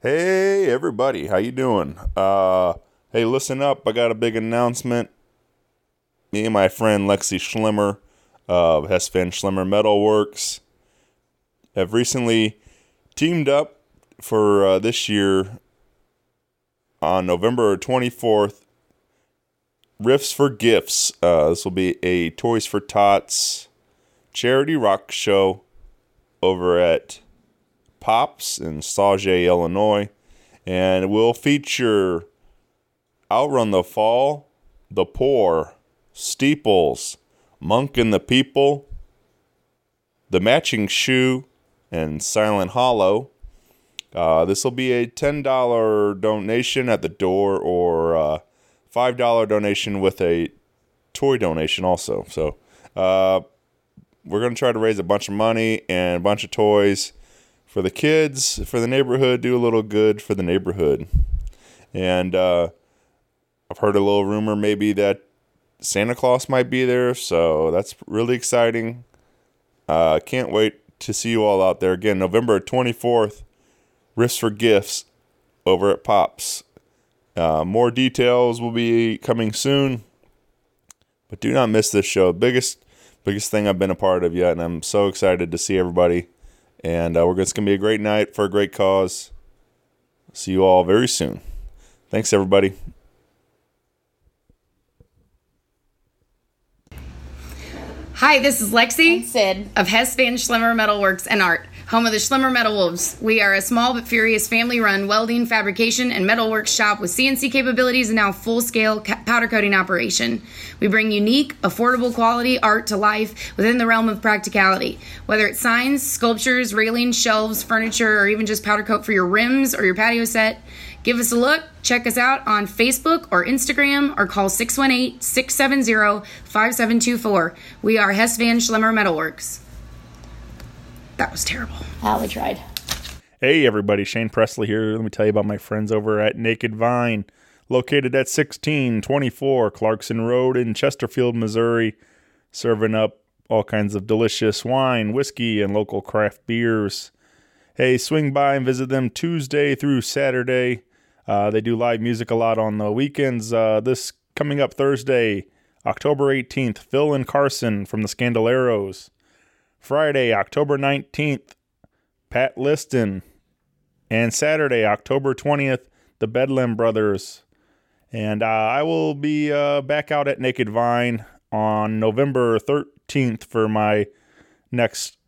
Hey everybody, how you doing? Uh hey, listen up. I got a big announcement. Me and my friend Lexi Schlimmer of Hess Van Schlimmer Metalworks have recently teamed up for uh, this year on November 24th. Riffs for Gifts. Uh, this will be a Toys for Tots charity rock show over at Pops in Sauget, Illinois. And it will feature Outrun the Fall, The Poor, Steeples, Monk and the People, The Matching Shoe, and Silent Hollow. Uh, this will be a $10 donation at the door or uh, $5 donation with a toy donation also. So uh, we're going to try to raise a bunch of money and a bunch of toys for the kids, for the neighborhood, do a little good for the neighborhood. And uh, I've heard a little rumor maybe that Santa Claus might be there, so that's really exciting. Uh, can't wait to see you all out there again. November 24th, Riffs for Gifts over at Pops. Uh, more details will be coming soon, but do not miss this show. Biggest, biggest thing I've been a part of yet, and I'm so excited to see everybody. And uh, we're it's gonna be a great night for a great cause. See you all very soon. Thanks, everybody. Hi, this is Lexi And Sid. of Hess Van Schlimmer Metalworks and Art, home of the Schlimmer Metal Wolves. We are a small but furious family run welding, fabrication, and metalworks shop with CNC capabilities and now full scale ca- powder coating operation. We bring unique, affordable quality art to life within the realm of practicality. Whether it's signs, sculptures, railings, shelves, furniture, or even just powder coat for your rims or your patio set, Give us a look. Check us out on Facebook or Instagram or call 618 670 5724. We are Hess Van Schlimmer Metalworks. That was terrible. Ah, we tried. Hey everybody, Shane Presley here. Let me tell you about my friends over at Naked Vine, located at 1624 Clarkson Road in Chesterfield, Missouri, serving up all kinds of delicious wine, whiskey, and local craft beers. Hey, swing by and visit them Tuesday through Saturday. Uh, they do live music a lot on the weekends. Uh, this coming up Thursday, October 18th, Phil and Carson from the Scandaleros. Friday, October 19th, Pat Liston. And Saturday, October 20th, the Bedlam Brothers. And uh, I will be uh, back out at Naked Vine on November 13th for my next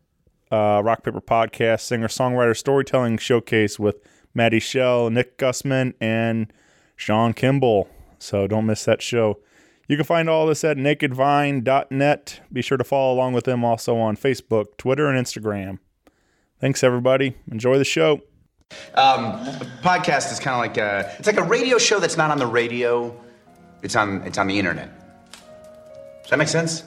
uh, Rock Paper Podcast singer songwriter storytelling showcase with Maddie Shell, Nick Gussman, and Sean Kimball. So don't miss that show. You can find all this at nakedvine.net. Be sure to follow along with them also on Facebook, Twitter, and Instagram. Thanks, everybody. Enjoy the show. Um, podcast is kind of like a, it's like a radio show that's not on the radio. It's on it's on the internet. Does that make sense?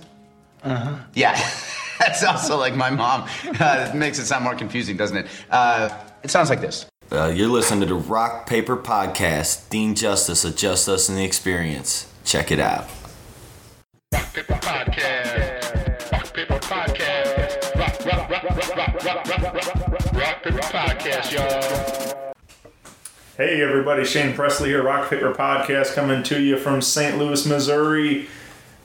Uh huh. Yeah, that's also like my mom. Uh, it makes it sound more confusing, doesn't it? Uh, it sounds like this. Uh, you're listening to the Rock Paper Podcast. Dean Justus of Justus in the Experience. Check it out. Rock Paper Podcast. Rock Paper Podcast. Rock, rock, rock, rock, rock, rock, rock, rock, rock, rock Paper Podcast, y'all. Hey, everybody. Shane Presley here, Rock Paper Podcast, coming to you from St. Louis, Missouri.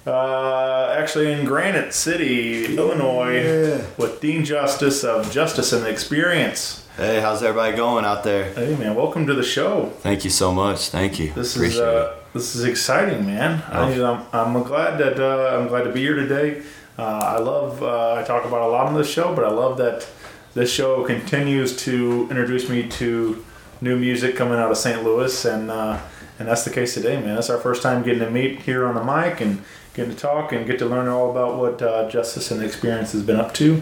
Uh, actually, in Granite City, Illinois, with Dean Justus of Justus and the Experience. Hey, how's everybody going out there? Hey, man, welcome to the show. Thank you so much. Thank you. This is Appreciate uh, this is exciting, man. I, I'm, I'm glad that uh, I'm glad to be here today. Uh, I love uh, I talk about a lot on this show, but I love that this show continues to introduce me to new music coming out of St. Louis, and uh, and that's the case today, man. That's our first time getting to meet here on the mic and getting to talk and get to learn all about what uh, Justus and the Experience has been up to.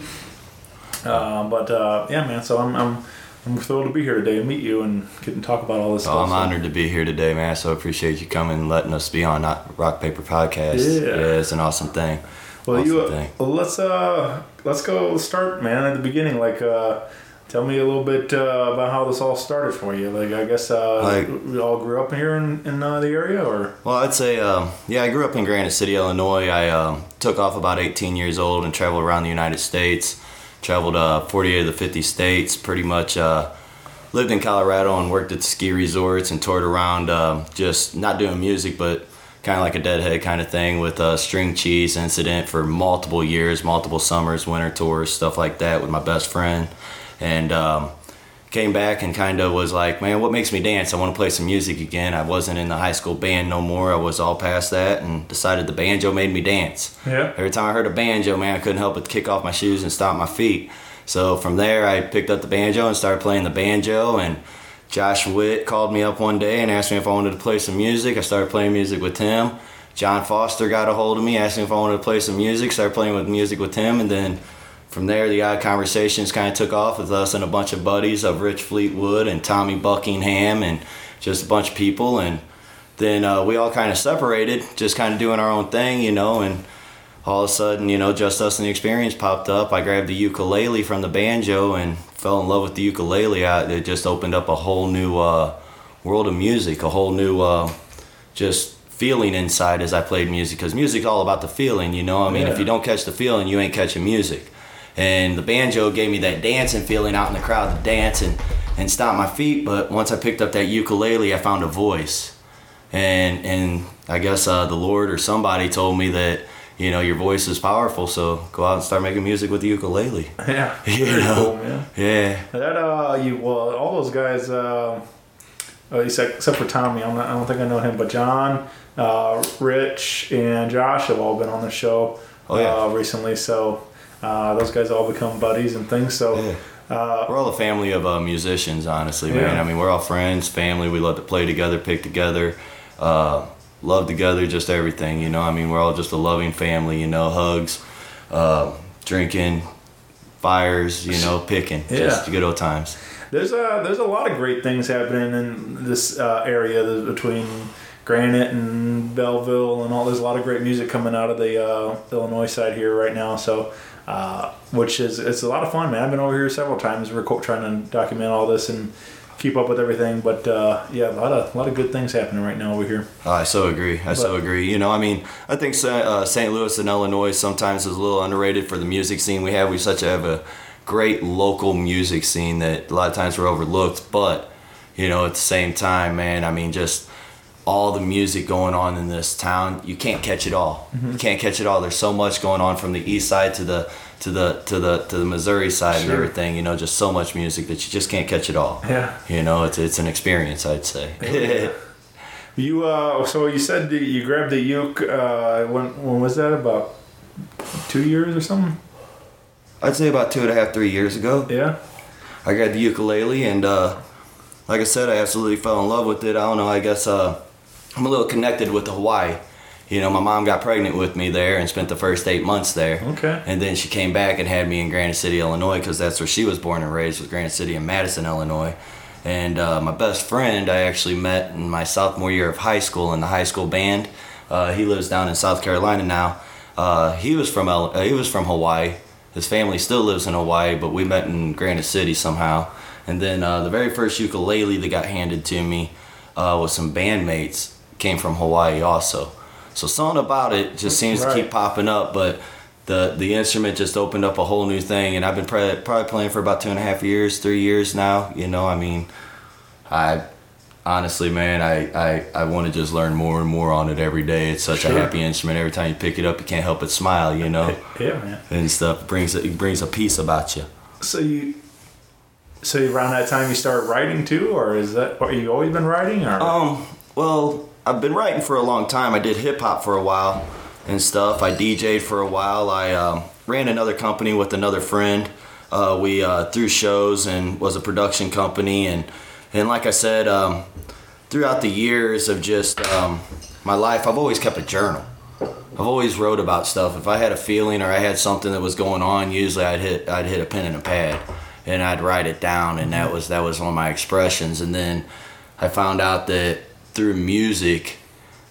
Uh, but uh, yeah, man. So I'm, I'm I'm thrilled to be here today and meet you and get to talk about all this Oh, stuff. I'm honored to be here today, man. So appreciate you coming and letting us be on Rock Paper Podcast. Yeah. it's an awesome thing. Well, awesome you uh, thing. let's uh let's go start, man, at the beginning. Like, uh, tell me a little bit uh, about how this all started for you. Like, I guess uh, Like- we all grew up here in, in uh, the area, or Well, I'd say, um, yeah, I grew up in Granite City, Illinois. I um, took off about 18 years old and traveled around the United States. Traveled uh, 48 of the 50 states. Pretty much uh, lived in Colorado and worked at ski resorts and toured around, uh, just not doing music, but kind of like a deadhead kind of thing with a string cheese incident for multiple years, multiple summers, winter tours, stuff like that with my best friend, and. Um, came back and kind of was like, man, what makes me dance? I want to play some music again. I wasn't in the high school band no more. I was all past that and decided the banjo made me dance. Yeah. Every time I heard a banjo, man, I couldn't help but kick off my shoes and stomp my feet. So from there, I picked up the banjo and started playing the banjo. And Josh Witt called me up one day and asked me if I wanted to play some music. I started playing music with him. John Foster got a hold of me, asked me if I wanted to play some music. Started playing with music with him, and then from there, the odd conversations kind of took off with us and a bunch of buddies of Rich Fleetwood and Tommy Buckingham and just a bunch of people. And then uh, we all kind of separated, just kind of doing our own thing, you know. And all of a sudden, you know, Justus and the experience popped up. I grabbed the ukulele from the banjo and fell in love with the ukulele. I, it just opened up a whole new uh, world of music, a whole new uh, just feeling inside as I played music. Because music's all about the feeling, you know. I mean, if you don't catch the feeling, you ain't catching music and the banjo gave me that dancing feeling out in the crowd to dance and, and stomp my feet but once i picked up that ukulele i found a voice and and i guess uh, the lord or somebody told me that you know your voice is powerful so go out and start making music with the ukulele Yeah. You know. cool, man. yeah That uh, you well, all those guys, uh, uh, except, except for Tommy, I'm not, I don't think I know him, but John, uh, Rich, and Josh have all been on the show Oh, yeah. uh, recently. So uh, those guys all become buddies and things. So Yeah. uh, we're all a family of uh, musicians honestly man Yeah. i mean we're all friends family we love to play together pick together uh, love together just everything you know i mean we're all just a loving family you know hugs uh, drinking fires you know picking Yeah. just good old times there's a there's a lot of great things happening in this uh, area between Granite and Belleville and all. There's a lot of great music coming out of the uh, Illinois side here right now. So, uh, which is it's a lot of fun, man. I've been over here several times, record, trying to document all this and keep up with everything. But uh, yeah, a lot of a lot of good things happening right now over here. I so agree. I so agree. You know, I mean, I think uh, St. Louis and Illinois sometimes is a little underrated for the music scene we have. We such have a great local music scene that a lot of times we're overlooked. But you know, at the same time, man, I mean, just all the music going on in this town, you can't catch it all. You can't catch it all. There's so much going on from the east side to the to the to the to the Missouri side and everything. You know, just so much music that you just can't catch it all. Yeah. You know, it's it's an experience, I'd say. You uh, so you said you grabbed the uke. Uh, when when was that? About two years or something? I'd say about two and a half, three years ago. Yeah. I got the ukulele, and uh, like I said, I absolutely fell in love with it. I don't know. I guess uh, I'm a little connected with Hawaii. You know, my mom got pregnant with me there and spent the first eight months there. Okay. And then she came back and had me in Granite City, Illinois, because that's where she was born and raised, was Granite City and Madison, Illinois. And uh, my best friend, I actually met in my sophomore year of high school in the high school band. Uh, he lives down in South Carolina now. Uh, he was from El- uh, he was from Hawaii. His family still lives in Hawaii, but we met in Granite City somehow. And then uh, the very first ukulele that got handed to me uh, with some bandmates came from Hawaii also. So something about it just seems to keep popping up, but the the instrument just opened up a whole new thing, and I've been probably, probably playing for about two and a half years, three years now. You know, I mean, I honestly, man, I I, I want to just learn more and more on it every day. It's such a happy instrument. Every time you pick it up, you can't help but smile. You know, Yeah, man. and stuff brings it brings a peace about you. So you, so around that time you started writing too, or is that? Or you always been writing, or? Um, well, I've been writing for a long time. I did hip hop for a while and stuff. I DJ'd for a while. I um, ran another company with another friend. Uh, we uh, threw shows and was a production company and and like I said, um, throughout the years of just um, my life, I've always kept a journal. I've always wrote about stuff. If I had a feeling or I had something that was going on, usually I'd hit I'd hit a pen and a pad, and I'd write it down, and that was that was one of my expressions. And then I found out that through music,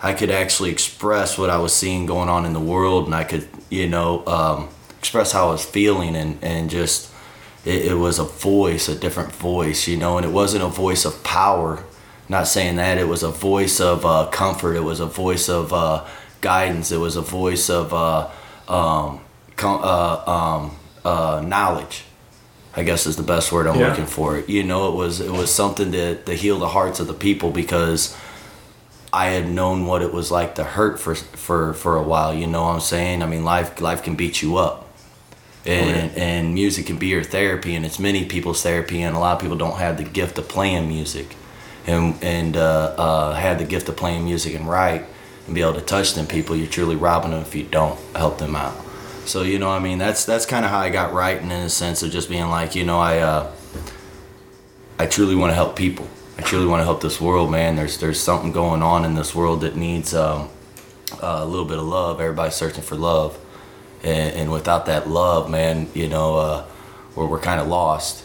I could actually express what I was seeing going on in the world, and I could you know um, express how I was feeling, and and just it, it was a voice, a different voice, you know, and it wasn't a voice of power. Not saying that it was a voice of uh, comfort. It was a voice of uh, guidance. It was a voice of uh, um, com- uh, um, uh, knowledge. I guess is the best word I'm Yeah. looking for. You know, it was it was something to to heal the hearts of the people because I had known what it was like to hurt for for for a while. You know what I'm saying? I mean, life life can beat you up. And, and music can be your therapy, and it's many people's therapy, and a lot of people don't have the gift of playing music, and and uh, uh, have the gift of playing music and write, and be able to touch them people. You're truly robbing them if you don't help them out. So you know, what I mean, that's that's kind of how I got writing in a sense of just being like, you know, I uh, I truly want to help people. I truly want to help this world, man. There's there's something going on in this world that needs um, a little bit of love. Everybody's searching for love, and, and without that love, man, you know, uh, we're we're kind of lost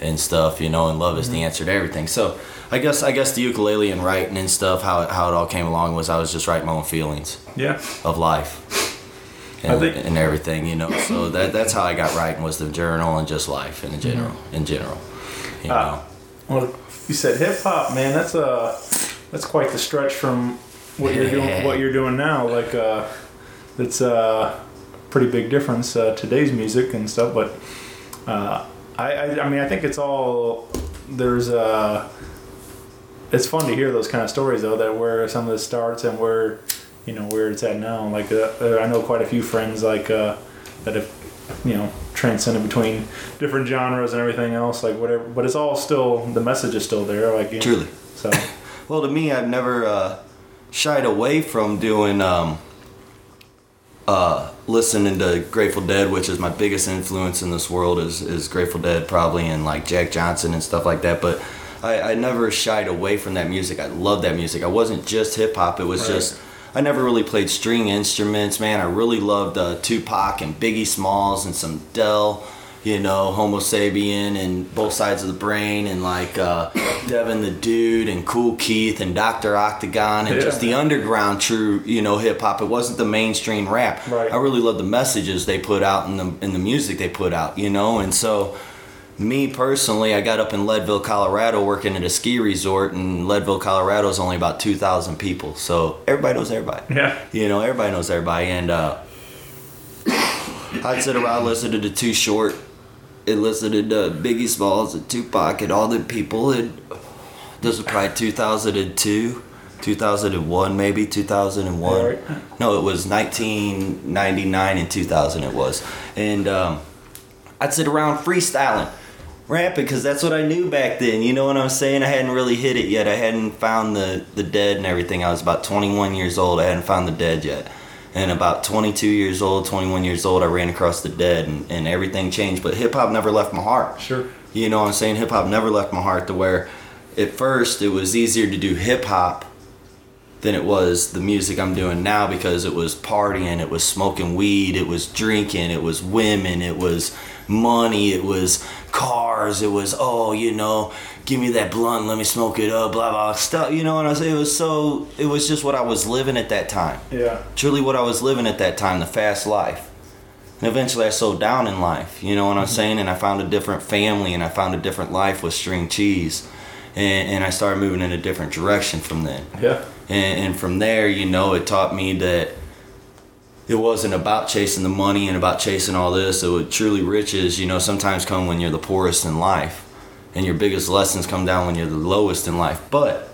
and stuff, you know. And love is the answer to everything. So I guess I guess the ukulele and writing and stuff, how it, how it all came along was I was just writing my own feelings Yeah. of life. And, think- and everything, you know. So that that's how I got writing was the journal and just life in general. In general, you Ah. know. Well, you said hip hop, man. That's a that's quite the stretch from what you're doing. What you're doing now, like uh, it's a pretty big difference. Uh, today's music and stuff, but uh, I, I I mean I think it's all there's uh it's fun to hear those kind of stories though that where some of this starts and where you know where it's at now. Like uh, uh, I know quite a few friends like uh, that have you know transcended between different genres and everything else like whatever but it's all still the message is still there like you know, Truly. so Well, to me, I've never uh, shied away from doing um, uh, listening to Grateful Dead, which is my biggest influence in this world is is Grateful Dead probably and like Jack Johnson and stuff like that. But I, I never shied away from that music. I love that music. I wasn't just hip hop. It was Right. just I never really played string instruments, man. I really loved uh, Tupac and Biggie Smalls and some Del, you know, Homo Sapien and Both Sides of the Brain and like uh, Devin the Dude and Kool Keith and Dr. Octagon and just the underground true, you know, hip hop. It wasn't the mainstream rap. Right. I really loved the messages they put out and the in the music they put out, you know, and so me personally, I got up in Leadville, Colorado, working at a ski resort, and Leadville, Colorado is only about two thousand people, so everybody knows everybody. yeah You know, everybody knows everybody, and uh, I'd sit around listening to Too Short, and listening to Biggie Smalls and Tupac and all the people, and this was probably two thousand and two. 2001 maybe 2001 Right. no it was 1999 and 2000 it was and um, I'd sit around freestyling, rapping, because that's what I knew back then. You know what I'm saying? I hadn't really hit it yet. I hadn't found the, the dead and everything. I was about 21 years old. I hadn't found the dead yet. And about 22 years old, 21 years old, I ran across the dead and, and everything changed. But hip hop never left my heart. sure You know what I'm saying? Hip hop never left my heart to where at first it was easier to do hip hop than it was the music I'm doing now because it was partying, it was smoking weed, it was drinking, it was women, it was money, it was cars, it was oh, you know, give me that blunt, let me smoke it up, blah blah stuff. You know what I'm saying? It was so it was just what I was living at that time yeah truly what I was living at that time, the fast life. And eventually I slowed down in life, you know what I'm mm-hmm. saying? And I found a different family and I found a different life with string cheese. And, and I started moving in a different direction from then. yeah And, and from there, you know, it taught me that it wasn't about chasing the money and about chasing all this. It would truly riches, you know, sometimes come when you're the poorest in life. And your biggest lessons come down when you're the lowest in life. But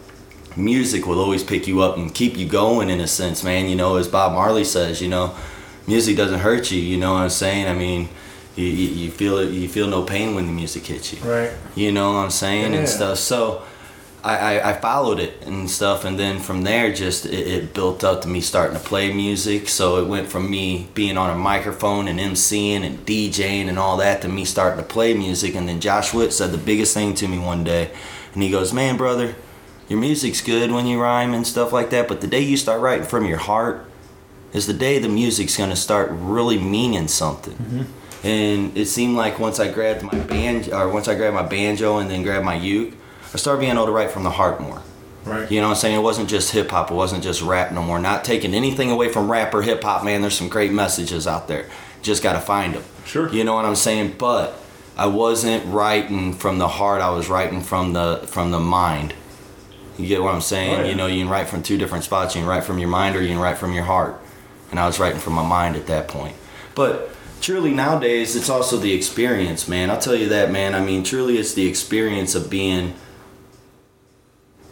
music will always pick you up and keep you going in a sense, man. You know, as Bob Marley says, you know, music doesn't hurt you. You know what I'm saying? I mean, you, you, you feel it. You feel no pain when the music hits you. right You know what I'm saying Yeah. and stuff. So I, I, I followed it and stuff, and then from there, just it, it built up to me starting to play music. So it went from me being on a microphone and MCing and DJing and all that to me starting to play music. And then Josh Witt said the biggest thing to me one day, and he goes, "Man, brother, your music's good when you rhyme and stuff like that, but the day you start writing from your heart is the day the music's gonna start really meaning something." Mm-hmm. And it seemed like once I grabbed my band, or once I grabbed my banjo and then grabbed my uke, I started being able to write from the heart more. right You know what I'm saying? It wasn't just hip hop. It wasn't just rap no more. Not taking anything away from rap or hip hop, man. There's some great messages out there. Just got to find them. Sure. You know what I'm saying? But I wasn't writing from the heart. I was writing from the from the mind. You get what I'm saying? Oh, yeah. You know, you can write from two different spots. You can write from your mind or you can write from your heart. And I was writing from my mind at that point. But truly nowadays it's also the experience man i'll tell you that man i mean truly it's the experience of being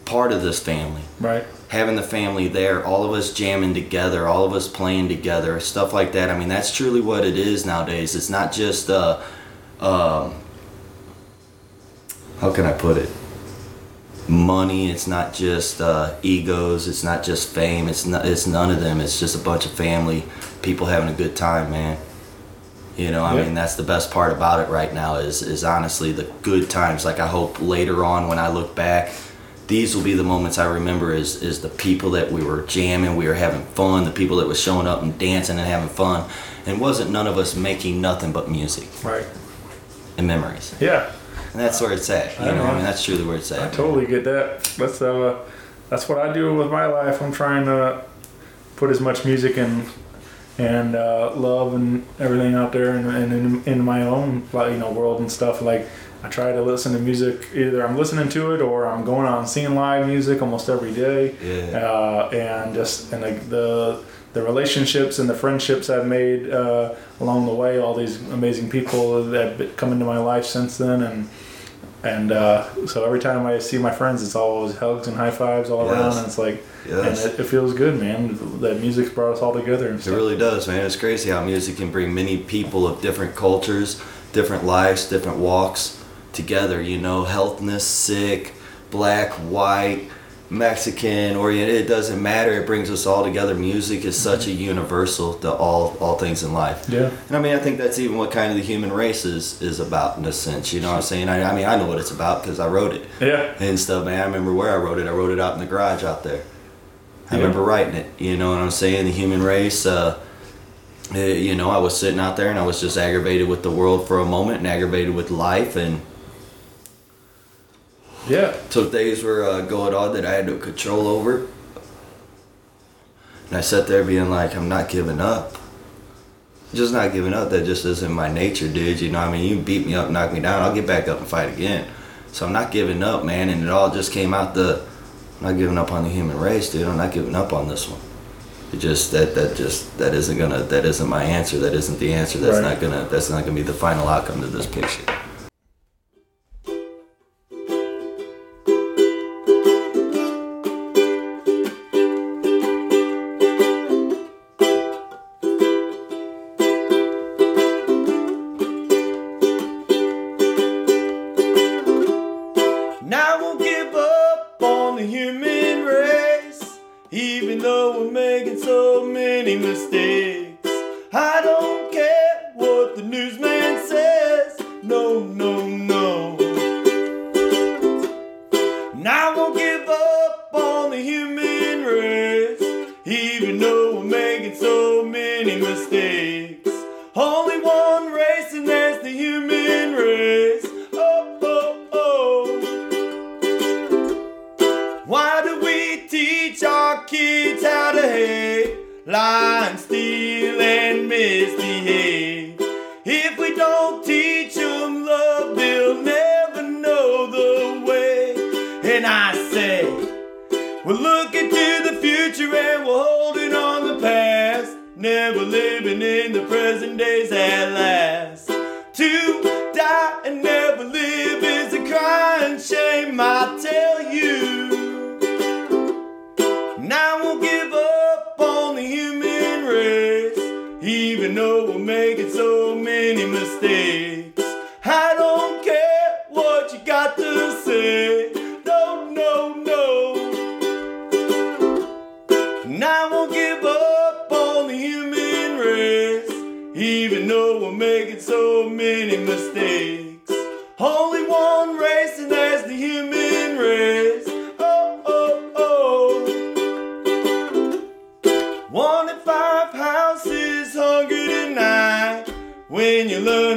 part of this family. Right. having the family there all of us jamming together all of us playing together stuff like that. I mean that's truly what it is nowadays. It's not just uh um how can i put it? Money it's not just uh, egos it's not just fame it's not it's none of them. It's just a bunch of family people having a good time man. You know i Yeah. mean that's the best part about it right now is is honestly the good times. Like i hope later on when i look back these will be the moments i remember is is the people that we were jamming we were having fun the people that was showing up and dancing and having fun and wasn't none of us making nothing but music Right. and memories Yeah. and that's where it's at you I know i mean that's truly where it's at I totally get that. That's uh, that's what I do with my life. I'm trying to put as much music and and uh, love and everything out there, and, and in, in my own you know world and stuff. Like I try to listen to music. Either I'm listening to it or I'm going on seeing live music almost every day. Yeah. Uh, and just and like the the relationships and the friendships I've made uh, along the way. All these amazing people that have come into my life since then, and and uh, so every time I see my friends, it's always hugs and high fives all around, and it's like, Yes. and it, it feels good, man. That music's brought us all together. And It really does, man. It's crazy how music can bring many people of different cultures, different lives, different walks together. You know, healthness, sick, black, white, Mexican, Oriental. It doesn't matter. It brings us all together. Music is such a universal to all all things in life. Yeah. And I mean, I think that's even what kind of the human race is is about in a sense. You know what I'm saying? I, I mean, I know what it's about because I wrote it Yeah. and stuff, man. I remember where I wrote it. I wrote it out in the garage out there. I Yeah. remember writing it. You know what I'm saying? The human race. Uh, you know, I was sitting out there and I was just aggravated with the world for a moment and aggravated with life and Yeah. took days were uh, going on that I had no control over. And I sat there being like, I'm not giving up. Just not giving up. That just isn't my nature, dude. You know, what I mean, you beat me up, knock me down, I'll get back up and fight again. So I'm not giving up, man. And it all just came out the, I'm not giving up on the human race, dude. I'm not giving up on this one. It just that that just that isn't gonna that isn't my answer. That isn't the answer. That's Right. not gonna that's not gonna be the final outcome to this picture. And steal, and misbehave? If we don't teach them love, they'll never know the way. And I say, we're looking to the future and we're holding on the past. Never living in the present days at last. To die and never live is a crying shame, I tell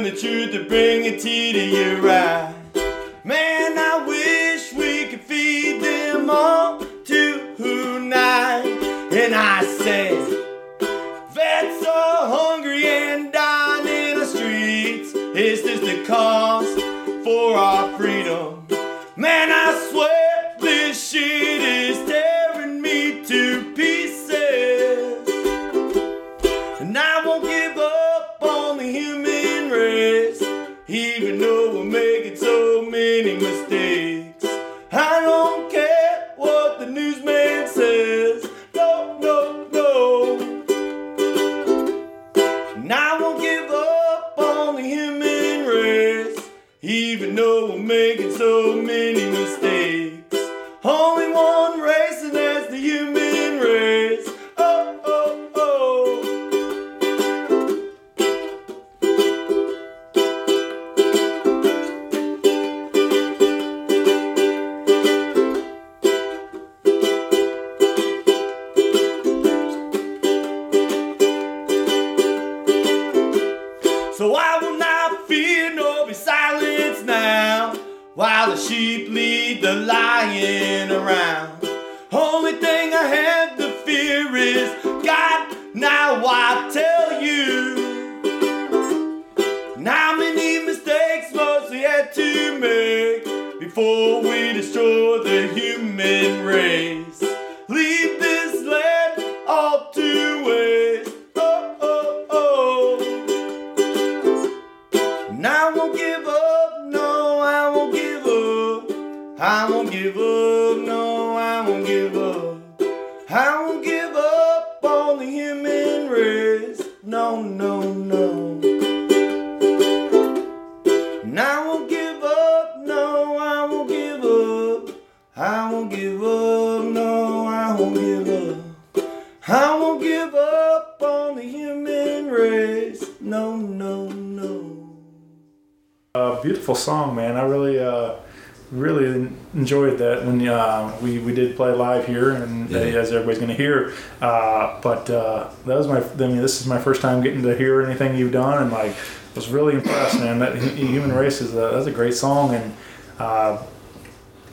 the truth to bring a tea to your eye. Man, I wish we could feed them all tonight. And I say, vets are hungry and dying in the streets. Is this the cost for our freedom? Man, I swear but uh, that was my. I mean, this is my first time getting to hear anything you've done, and like, was really impressed, man. That Human Race is a, that's a great song, and uh,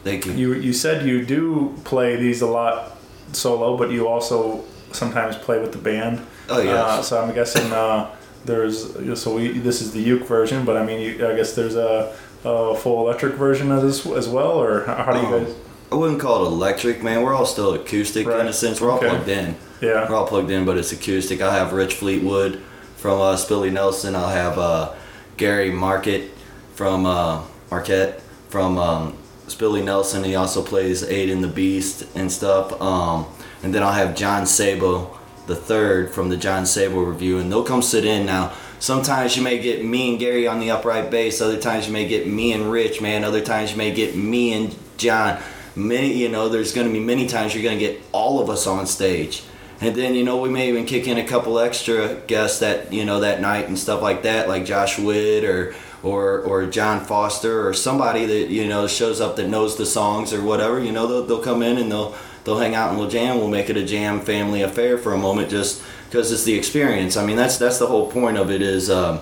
Thank you. you you said you do play these a lot solo, but you also sometimes play with the band. Oh, yes. Uh, so I'm guessing uh, there's so we this is the uke version, but I mean you, I guess there's a, a full electric version of this as well, or how, how do you Um, guys? I wouldn't call it electric, man. We're all still acoustic in Right. a sense. We're all Okay. plugged in. Yeah. We're all plugged in, but it's acoustic. I'll have Rich Fleetwood from uh, Spilly Nelson. I'll have uh, Gary Market from uh, Marquette from um, Spilly Nelson. He also plays Aiden the Beast and stuff. Um, and then I'll have John Sabo the third from the John Sabo review, and they'll come sit in now. Sometimes you may get me and Gary on the upright bass. Other times you may get me and Rich, man. Other times you may get me and John. Many, you know, there's going to be many times you're going to get all of us on stage. And then, you know, we may even kick in a couple extra guests that, you know, that night and stuff like that, like Josh Witt or, or, or John Foster or somebody that, you know, shows up that knows the songs or whatever, you know, they'll, they'll come in and they'll, they'll hang out and we'll jam. We'll make it a jam family affair for a moment just because it's the experience. I mean, that's, that's the whole point of it is, um,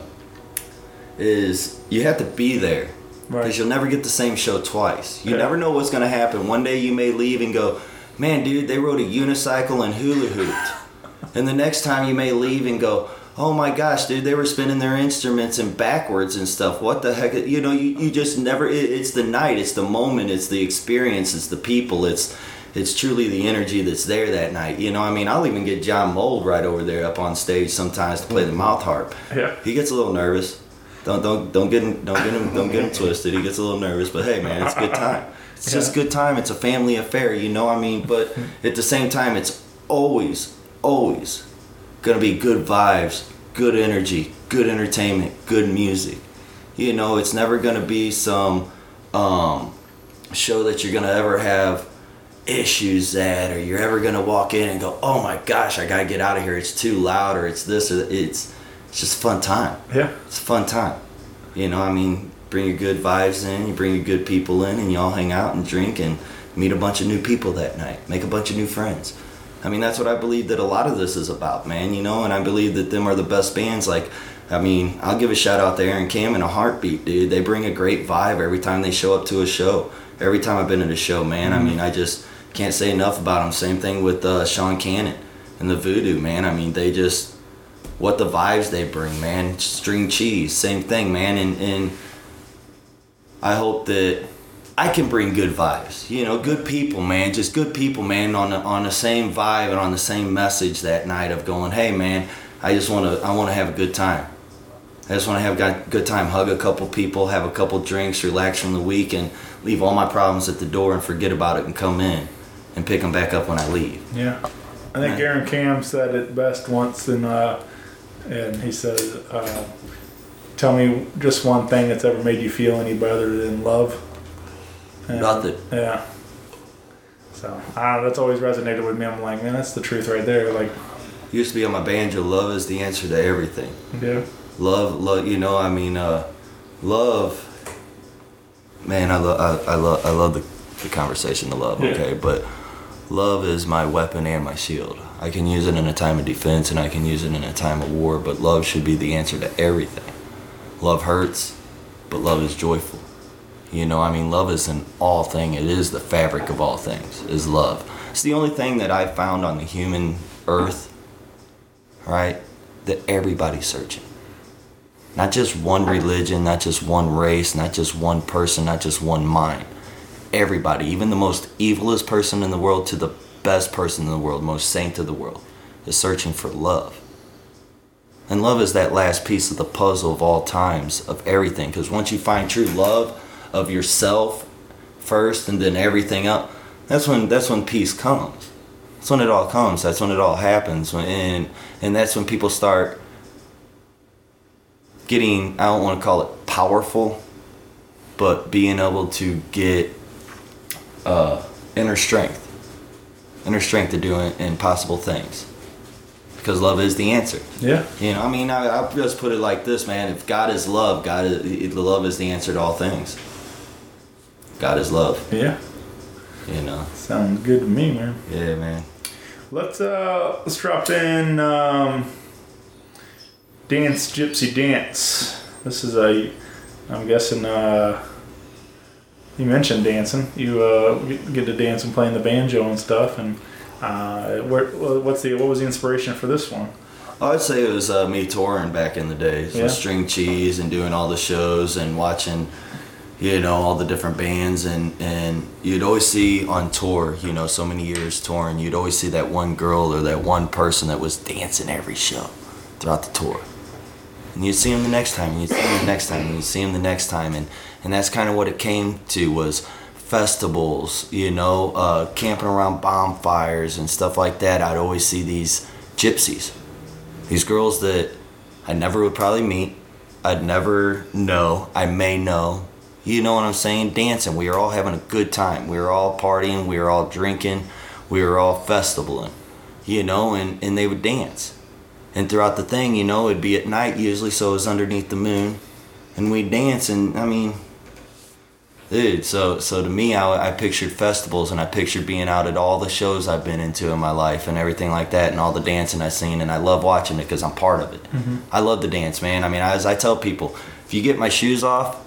is you have to be there because Right. you'll never get the same show twice. You Yeah. never know what's going to happen. One day you may leave and go, man, dude, they rode a unicycle and hula hooped. and the next time you may leave and go, oh my gosh, dude, they were spinning their instruments and backwards and stuff. What the heck? You know, you, you just never, it, it's the night, it's the moment, it's the experience, it's the people, it's, it's truly the energy that's there that night. You know, I mean, I'll even get John Mold right over there up on stage sometimes to play the mm-hmm. mouth harp. Yeah. He gets a little nervous. Don't don't don't get him don't get him don't get him twisted. He gets a little nervous, but hey man, it's a good time. It's just good time. It's a family affair, you know. I mean, but at the same time, it's always always gonna be good vibes, good energy, good entertainment, good music. You know, it's never gonna be some um, show that you're gonna ever have issues at, or you're ever gonna walk in and go, "Oh my gosh, I gotta get out of here. It's too loud," or it's this, or it's it's just a fun time. Yeah. It's a fun time. You know, I mean, bring your good vibes in, you bring your good people in, and you all hang out and drink and meet a bunch of new people that night, make a bunch of new friends. I mean, that's what I believe that a lot of this is about, man, you know, and I believe that them are the best bands. Like, I mean, I'll give a shout out to Aaron Kamm and a heartbeat, dude. They bring a great vibe every time they show up to a show. Every time I've been at a show, man, I mean, I just can't say enough about them. Same thing with uh, Sean Canan and the Voodoo, man. I mean, they just, what the vibes they bring, man. String cheese, same thing, man. And, and I hope that I can bring good vibes. You know, good people, man. Just good people, man. On the on the same vibe and on the same message that night of going, hey, man. I just want to I want to have a good time. I just want to have a good time, hug a couple people, have a couple drinks, relax from the week, and leave all my problems at the door and forget about it and come in and pick them back up when I leave. Yeah. I think Aaron Cam said it best once, and uh, and he says, uh, "Tell me just one thing that's ever made you feel any better than love." Nothing. Yeah. So I. That's always resonated with me. I'm like, man, that's the truth right there. Like, Used to be on my banjo. Love is the answer to everything. yeah, Love, love. You know, I mean, uh, love. Man, I love, I, I love, I love the, the conversation. The love, Yeah. okay, but love is my weapon and my shield. I can use it in a time of defense and I can use it in a time of war. But love should be the answer to everything. Love hurts, but love is joyful. You know, I mean, love is an all thing. It is the fabric of all things. Is love. It's the only thing that I found on the human earth, right? That everybody's searching. Not just one religion, not just one race, not just one person, not just one mind. Everybody, even the most evilest person in the world to the best person in the world, most saint of the world, is searching for love. And love is that last piece of the puzzle of all times, of everything. Because once you find true love of yourself first and then everything else, that's when that's when peace comes. That's when it all comes. That's when it all happens. And and that's when people start getting I don't want to call it powerful, but being able to get uh, inner strength, inner strength to do impossible things. Because love is the answer. yeah, You know, I mean, I, I just put it like this, man. If God is love, God is, the love is the answer to all things. God is love. yeah. You know. Sounds good to me, man. Yeah, man. Let's uh let's drop in um Dance Gypsy Dance. This is a I'm guessing uh you mentioned dancing. You uh get get to dance and playing the banjo and stuff and uh where what's the what was the inspiration for this one? I'd say it was uh, me touring back in the days Yeah. String Cheese and doing all the shows and watching, you know, all the different bands and and you'd always see on tour, you know, so many years touring, you'd always see that one girl or that one person that was dancing every show throughout the tour. And you'd see them the next time, and you'd see them the next time, and you'd see them the next time, and and that's kind of what it came to was festivals, you know, uh, camping around bonfires and stuff like that. I'd always see these gypsies, these girls that I never would probably meet, I'd never know, I may know. You know what I'm saying? Dancing. We were all having a good time. We were all partying. We were all drinking. We were all festivaling. You know, and, and they would dance. And throughout the thing, you know, it'd be at night usually, so it was underneath the moon. And we'd dance, and I mean, dude, so so to me, I, I pictured festivals and I pictured being out at all the shows I've been into in my life and everything like that, and all the dancing I've seen, and I love watching it because I'm part of it. Mm-hmm. I love to dance, man. I mean, as I tell people, if you get my shoes off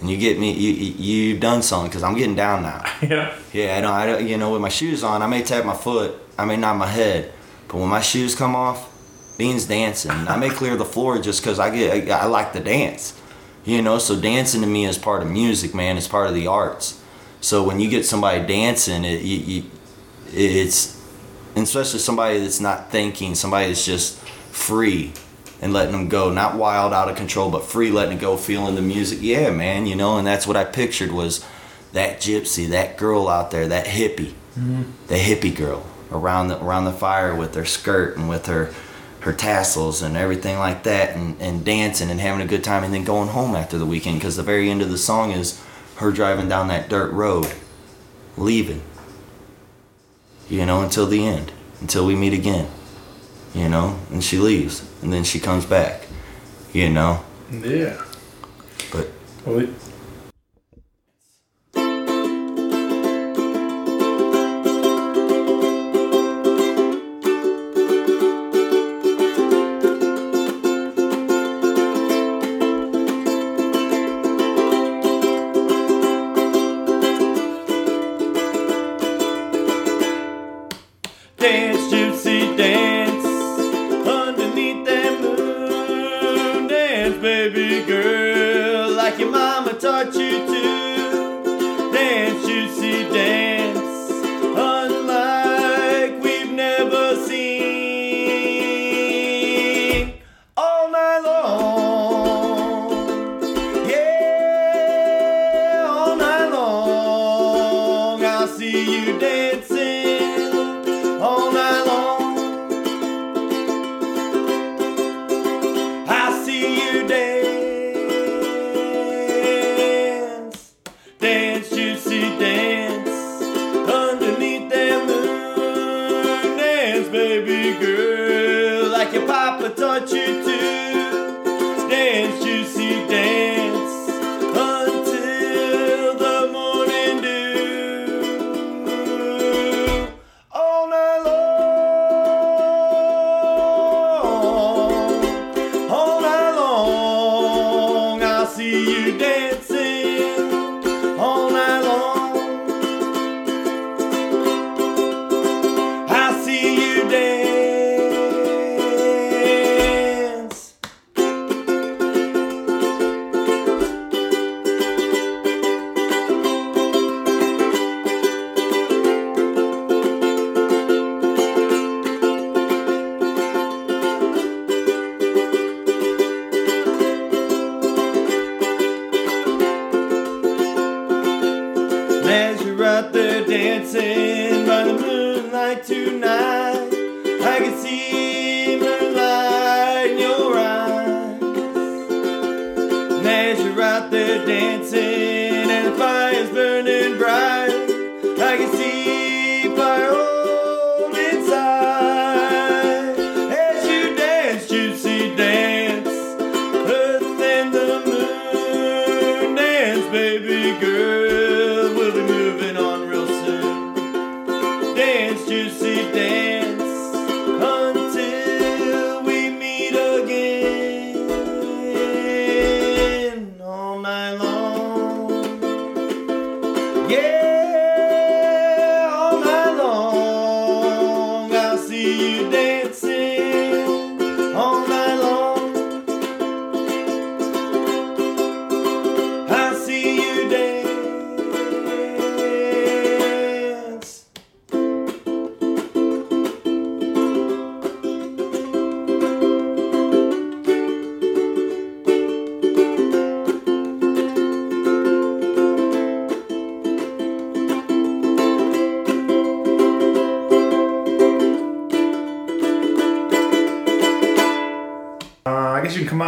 and you get me, you, you you've done something because I'm getting down now. Yeah. Yeah, I don't, I don't, you know, with my shoes on, I may tap my foot, I may nod my head, but when my shoes come off, Dean's dancing. I may clear the floor just because I get, I, I like to dance, you know. So dancing to me is part of music, man. It's part of the arts. So when you get somebody dancing, it, you, you, it's, especially somebody that's not thinking, somebody that's just free and letting them go, not wild, out of control, but free, letting it go, feeling the music. Yeah, man, you know, and that's what I pictured was that gypsy, that girl out there, that hippie, mm-hmm. the hippie girl around the around the fire with her skirt and with her her tassels and everything like that, and, and dancing and having a good time, and then going home after the weekend because the very end of the song is her driving down that dirt road, leaving. You know, until the end, until we meet again. You know, and she leaves, and then she comes back. You know, Yeah. but Well, te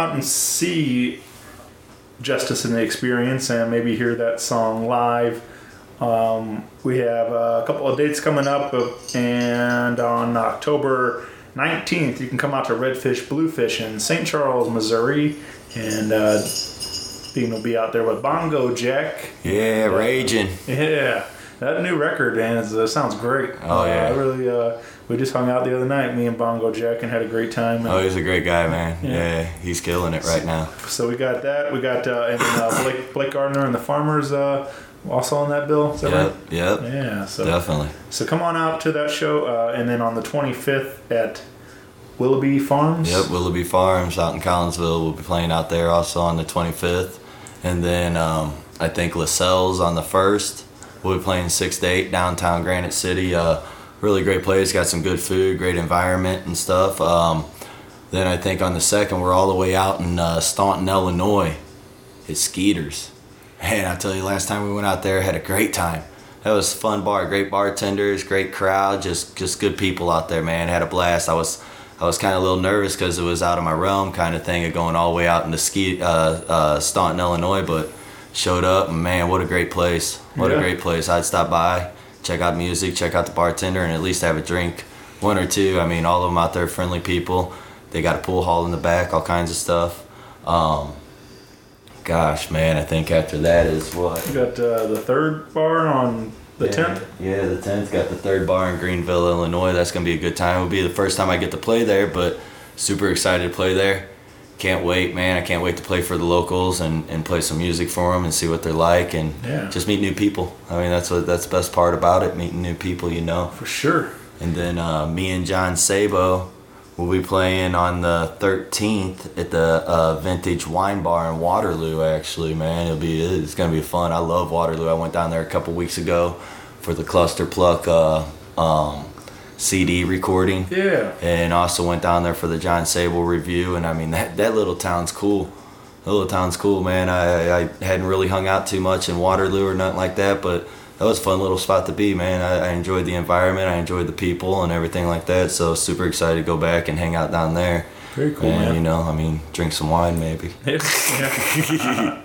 out and see Justus in the Experience and maybe hear that song live. Um, we have a couple of dates coming up, uh, and on October 19th, you can come out to Red Fish Blue Fish in St. Charles, Missouri, and uh, Dean will be out there with Bongo Jak. Yeah, raging. Yeah, that new record, man, is, uh, sounds great. Oh, yeah. Uh, I really. We just hung out the other night, me and Bongo Jak, and had a great time. Oh, he's a great guy, man. Yeah. Yeah, he's killing it right now. So we got that. We got uh, and uh, Blake Blake Gardner and the Farmers uh, also on that bill. Is that Yep, right? yep, Yeah. So definitely. so come on out to that show, uh, and then on the 25th at Willoughby Farms. Yep, Willoughby Farms out in Collinsville. We'll be playing out there also on the 25th. And then um, I think Lascelle's on the 1st. We'll be playing 6 to 8 downtown Granite City. Uh, really great place, got some good food, great environment and stuff. Um, then I think on the 2nd, we're all the way out in uh, Staunton, Illinois. It's Skeeter's. Man, I tell you, last time we went out there, had a great time. That was a fun bar, great bartenders, great crowd, just just good people out there, man. Had a blast. I was I was kind of a little nervous because it was out of my realm, kind of thing, of going all the way out into ski, uh, uh, Staunton, Illinois. But showed up, and man, what a great place! What Yeah. a great place. I'd stop by, check out music, check out the bartender, and at least have a drink, one or two. I mean, all of them out there, friendly people. They got a pool hall in the back, all kinds of stuff. Um, gosh, man, I think after that is what We got uh, the third bar on the yeah, 10th. Yeah, the 10th got the third bar in Greenville, Illinois. That's going to be a good time. It'll be the first time I get to play there, but super excited to play there. Can't wait, man. I can't wait to play for the locals and, and play some music for them and see what they're like and Yeah. just meet new people. I mean, that's what that's the best part about it, meeting new people, you know. For sure. And then uh, me and John Sabo will be playing on the 13th at the uh, Vintage Wine Bar in Waterloo. Actually, man, it'll be it's gonna be fun. I love Waterloo. I went down there a couple weeks ago for the Cluster Pluck uh, um, CD recording, Yeah. and also went down there for the John Sable review. And I mean that that little town's cool. That little town's cool, man. I, I hadn't really hung out too much in Waterloo or nothing like that, but that was a fun little spot to be, man. I, I enjoyed the environment, I enjoyed the people and everything like that. So super excited to go back and hang out down there. Very cool, and man. you know, I mean, drink some wine maybe. Yeah.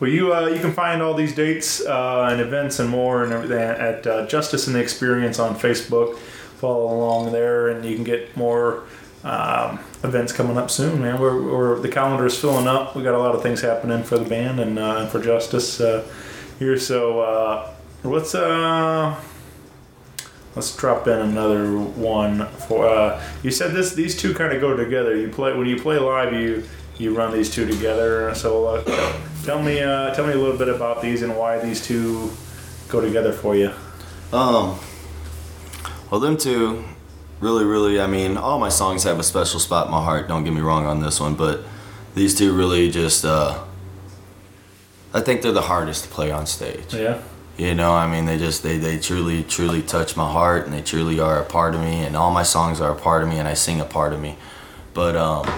well, you uh, you can find all these dates uh, and events and more and everything at uh, Justus and the Experience on Facebook. Follow along there, and you can get more um, events coming up soon, man. We're, we're the calendar is filling up. We got a lot of things happening for the band and uh, for Justus uh, here. So uh, let's uh, let's drop in another one for. Uh, you said this; these two kind of go together. You play when you play live. You you run these two together. So uh, tell me tell me a little bit about these and why these two go together for you. Um, well, them two, really, really. I mean, all my songs have a special spot in my heart. Don't get me wrong on this one, but these two really just. Uh, I think they're the hardest to play on stage. Yeah. You know, I mean, they just they they truly truly touch my heart, and they truly are a part of me, and all my songs are a part of me, and I sing a part of me. But um,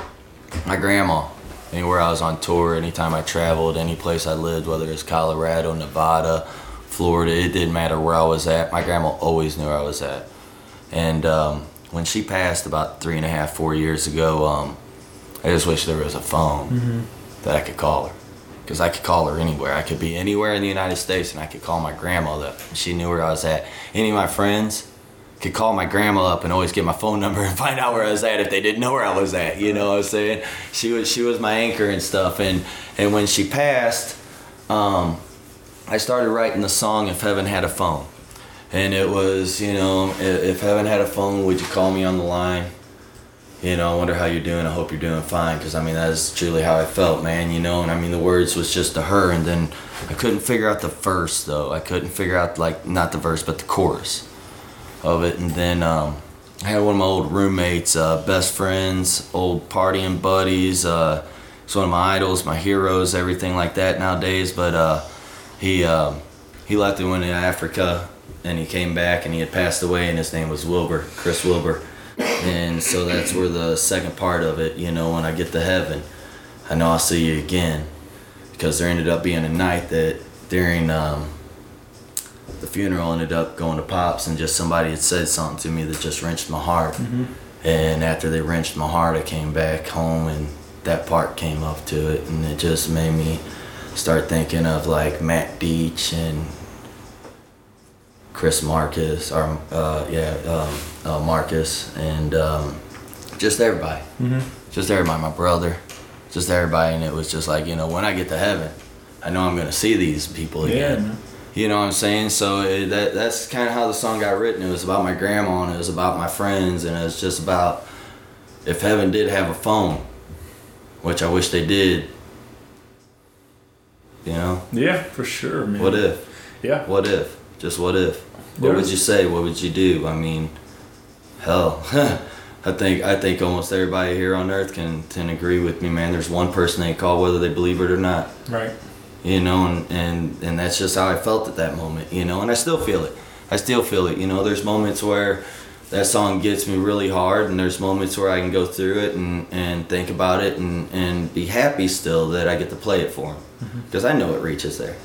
my grandma, anywhere I was on tour, anytime I traveled, any place I lived, whether it's Colorado, Nevada, Florida. It didn't matter where I was at. My grandma always knew where I was at. And um, when she passed about three and a half, four years ago, um, I just wish there was a phone that I could call her. Because I could call her anywhere. I could be anywhere in the United States and I could call my grandma up. She knew where I was at. Any of my friends could call my grandma up and always get my phone number and find out where I was at if they didn't know where I was at. You know what I'm saying? She was she was my anchor and stuff. And and when she passed, um, I started writing the song "If Heaven Had a Phone," and it was you know "I- if heaven had a phone, would you call me on the line? You know, I wonder how you're doing. I hope you're doing fine. Because I mean, that's truly how I felt, man. You know, and I mean, the words was just to her, and then I couldn't figure out the verse though. I couldn't figure out like not the verse, but the chorus of it. And then um, I had one of my old roommates, uh, best friends, old partying buddies. Uh, he's one of my idols, my heroes, everything like that nowadays. But uh, he um, he left and went to Africa, and he came back, and he had passed away, and his name was Wilbur, Chris Wilbur. And so that's where the second part of it, you know, when I get to heaven, I know I'll see you again, because there ended up being a night that during um, the funeral ended up going to pops and just somebody had said something to me that just wrenched my heart. And after they wrenched my heart i came back home and that part came up to it and it just made me start thinking of like matt deach and chris marcus or uh, yeah um, uh, marcus and um, just everybody just everybody my brother just everybody and it was just like you know when i get to heaven i know i'm gonna see these people again man. you know what I'm saying? So it, that that's kind of how the song got written. It was about my grandma and it was about my friends and it was just about if heaven did have a phone, which I wish they did. You know, Yeah, for sure, man. what if? Yeah. What if? Just what if? What would you say? What would you do? I mean, hell, I think I think almost everybody here on earth can can agree with me, man. There's one person they call whether they believe it or not Right. you know and, and and that's just how i felt at that moment you know and i still feel it i still feel it you know there's moments where that song gets me really hard and there's moments where i can go through it and and think about it and and be happy still that i get to play it for him because mm-hmm. i know it reaches there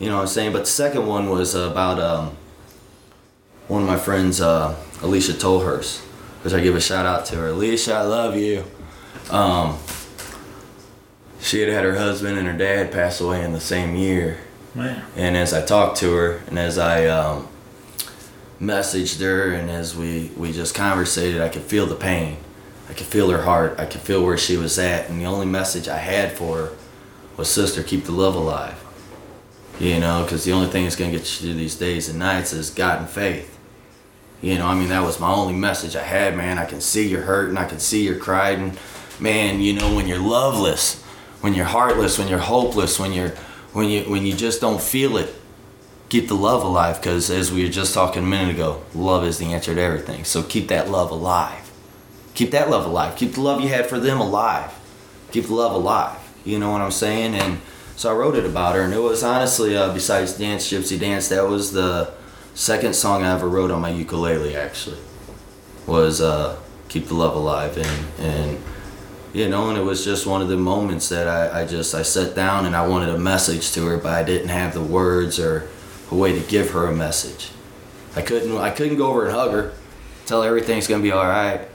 You know what I'm saying? But the second one was about um, one of my friends, uh, Alicia Tolhurst, which I give a shout out to her. Alicia, I love you. Um, she had had her husband and her dad pass away in the same year. Man. And as I talked to her, and as I um, messaged her, and as we, we just conversated, I could feel the pain. I could feel her heart. I could feel where she was at. And the only message I had for her was, Sister, keep the love alive. You know, because the only thing that's going to get you through these days and nights is God and faith. You know, I mean, that was my only message I had, man. I can see you're hurting. I can see you're crying. Man, you know, when you're loveless, when you're heartless, when you're hopeless, when you're when you when you just don't feel it, keep the love alive. Because as we were just talking a minute ago, love is the answer to everything. So keep that love alive. Keep that love alive. Keep the love you had for them alive. Keep the love alive. You know what I'm saying? And so I wrote it about her, and it was honestly, uh, besides Dance Gypsy Dance, that was the second song I ever wrote on my ukulele. Actually, was uh, "Keep the Love Alive," and and you know, and it was just one of the moments that I, I just I sat down and I wanted a message to her, but I didn't have the words or a way to give her a message. I couldn't I couldn't go over and hug her, tell her everything's gonna be all right.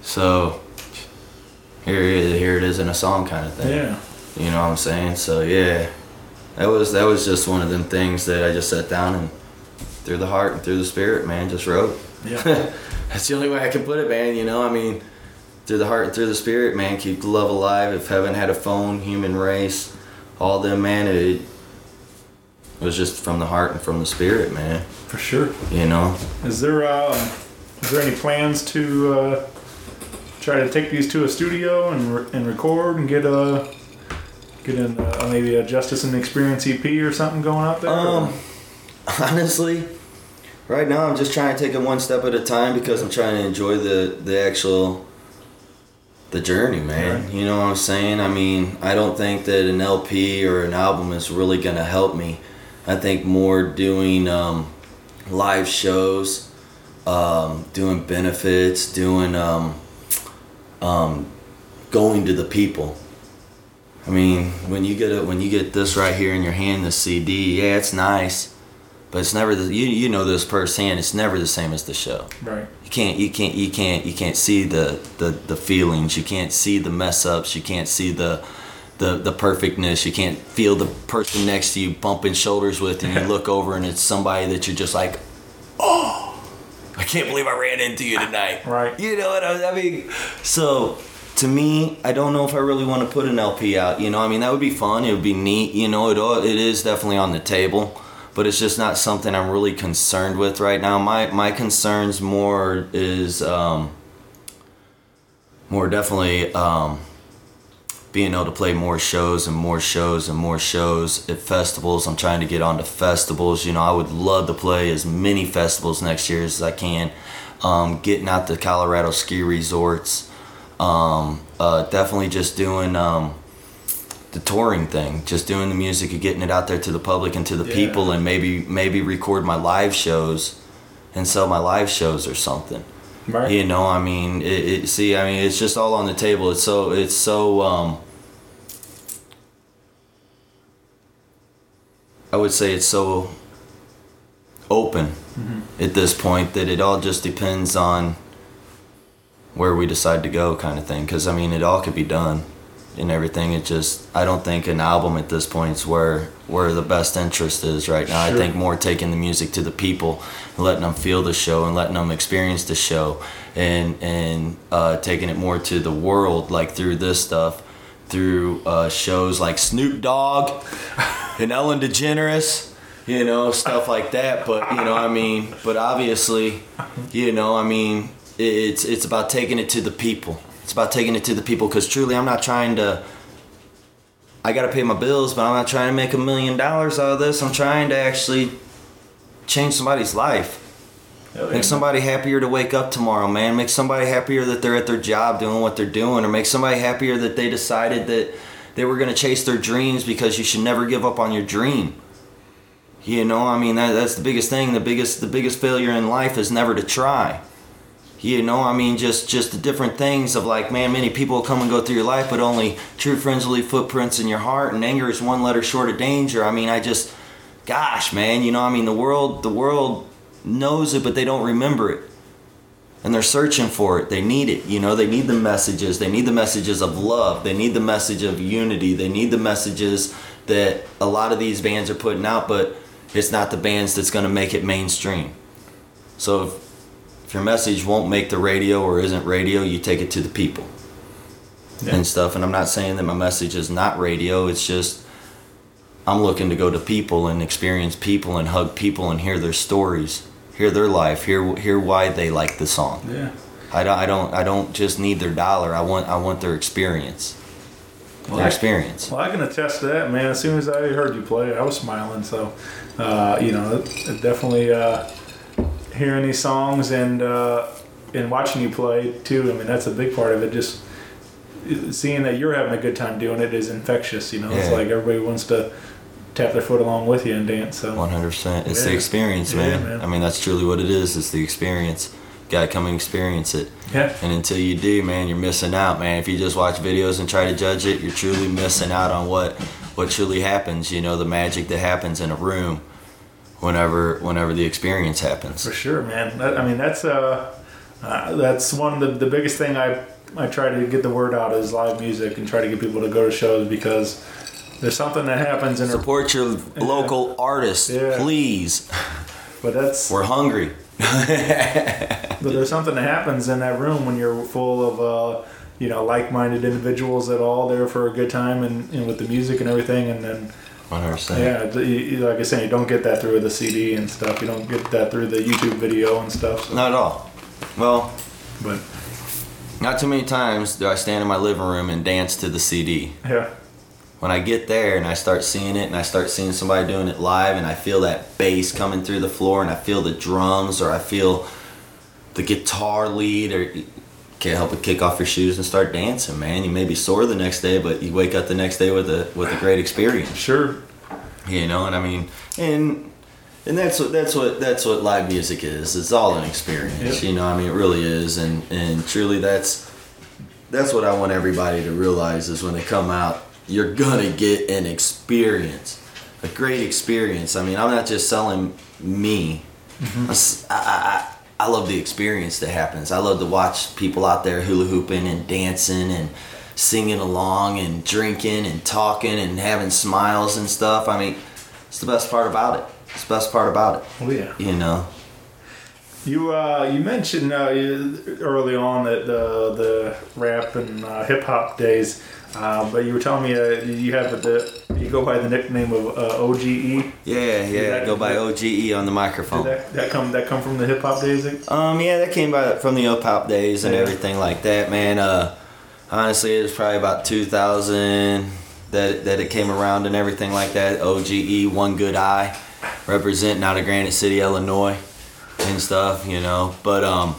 So here here it is in a song kind of thing. Yeah. You know what I'm saying? So yeah, that was that was just one of them things that I just sat down and through the heart and through the spirit, man, just wrote. Yeah. That's the only way I can put it, man. You know, I mean, through the heart and through the spirit, man, keep the love alive. If heaven had a phone, human race, all them, man, it, it was just from the heart and from the spirit, man. For sure. You know. Is there um, is there any plans to uh, try to take these to a studio and re- and record and get a get in uh, maybe a Justus and Experience EP or something going out there? Um, honestly, right now I'm just trying to take it one step at a time because I'm trying to enjoy the the actual the journey, man. Right. You know what I'm saying? I mean, I don't think that an LP or an album is really gonna help me. I think more doing um, live shows, um, doing benefits, doing um, um, going to the people. I mean, when you get it, when you get this right here in your hand, the CD, yeah, it's nice, but it's never the you you know this firsthand. It's never the same as the show. right. You can't you can't you can't you can't see the the the feelings. You can't see the mess ups. You can't see the the the perfectness. You can't feel the person next to you bumping shoulders with, and you look over and it's somebody that you're just like, oh, I can't believe I ran into you tonight. Right. You know what I, I mean? So to me, I don't know if I really want to put an LP out. You know, I mean that would be fun. It would be neat. You know, it it is definitely on the table, but it's just not something I'm really concerned with right now. My my concerns more is um, more definitely um, being able to play more shows and more shows and more shows at festivals. I'm trying to get onto festivals. You know, I would love to play as many festivals next year as I can. Um, getting out to Colorado ski resorts. Um, uh, definitely just doing um, the touring thing, just doing the music and getting it out there to the public and to the Yeah. people, and maybe maybe record my live shows and sell my live shows or something. Right. You know, I mean, it, it, see, I mean, it's just all on the table. It's so, it's so, um, I would say it's so open at this point that it all just depends on where we decide to go, kind of thing. Because I mean, it all could be done and everything. It just, I don't think an album at this point is where where the best interest is right now. I think more taking the music to the people, and letting them feel the show, and letting them experience the show, and and uh, taking it more to the world, like through this stuff, through uh, shows like Snoop Dogg and Ellen DeGeneres. You know, stuff like that. But you know, I mean, but obviously, you know, I mean, it's it's about taking it to the people. It's about taking it to the people because truly, I'm not trying to. I got to pay my bills, but I'm not trying to make a million dollars out of this. I'm trying to actually change somebody's life. Yeah. Make somebody happier to wake up tomorrow, man. Make somebody happier that they're at their job doing what they're doing, or make somebody happier that they decided that they were going to chase their dreams because you should never give up on your dream. You know, I mean that, that's the biggest thing. The biggest the biggest failure in life is never to try. You know, I mean just just the different things of like, man, many people come and go through your life, but only true friends will leave footprints in your heart, and anger is one letter short of danger. I mean, I just, gosh, man, you know, I mean the world the world knows it, but they don't remember it. And they're searching for it. They need it. You know, they need the messages. They need the messages of love. They need the message of unity. They need the messages that a lot of these bands are putting out, but it's not the bands that's going to make it mainstream. So if your message won't make the radio or isn't radio, you take it to the people and stuff. And I'm not saying that my message is not radio. It's just I'm looking to go to people and experience people and hug people and hear their stories, hear their life, hear hear why they like the song. Yeah. I don't I don't I don't just need their dollar. I want I want their experience. Well, their I- experience. Well, I can attest to that, man. As soon as I heard you play, I was smiling. So, uh, you know, it, it definitely uh, hearing these songs and uh, and watching you play too. I mean, that's a big part of it. Just seeing that you're having a good time doing it is infectious. You know, it's like everybody wants to tap their foot along with you and dance. So, One hundred percent. It's the Yeah. experience, Yeah, man. man. I mean, that's truly what it is. It's the experience. Gotta come and experience it. yeah, And until you do, man, you're missing out, man. If you just watch videos and try to judge it, you're truly missing out on what what truly happens. You know, the magic that happens in a room whenever whenever the experience happens. for sure, man. That, I mean, that's uh, uh, that's one of the, the biggest thing I I try to get the word out is live music and try to get people to go to shows because there's something that happens in a Support your local artists, Yeah. please. but that's We're hungry. but there's something that happens in that room when you're full of uh, you know like-minded individuals that are all there for a good time and, and with the music and everything and then 100%. yeah the- you, like I say you don't get that through the CD and stuff you don't get that through the YouTube video and stuff so, Not at all. Well, but not too many times do I stand in my living room and dance to the CD. yeah when I get there and I start seeing it and I start seeing somebody doing it live and I feel that bass coming through the floor and I feel the drums or I feel the guitar lead or can't help but kick off your shoes and start dancing, man. You may be sore the next day, but you wake up the next day with a with a great experience. sure You know, and I mean, and and that's what that's what that's what live music is. It's all an experience. Yep. You know, I mean, it really is, and and truly, that's that's what I want everybody to realize is when they come out, you're gonna get an experience, a great experience. I mean, I'm not just selling me. Mm-hmm. I I, I, love the experience that happens. I love to watch people out there hula hooping and dancing and singing along and drinking and talking and having smiles and stuff. I mean, it's the best part about it. It's the best part about it. oh yeah You know. You uh, you mentioned uh, early on that the the rap and uh, hip hop days uh, but you were telling me uh, you have the you go by the nickname of uh, OGE Yeah, yeah. that- I go by OGE on the microphone. that, that come that come from the hip hop days? Um, yeah, that came by from the Up Hop days and Yeah. everything like that, man. Uh, honestly, it was probably about 2000 that that it came around and everything like that. OGE, One Good Eye, representing out of Granite City, Illinois, and stuff, you know. But um,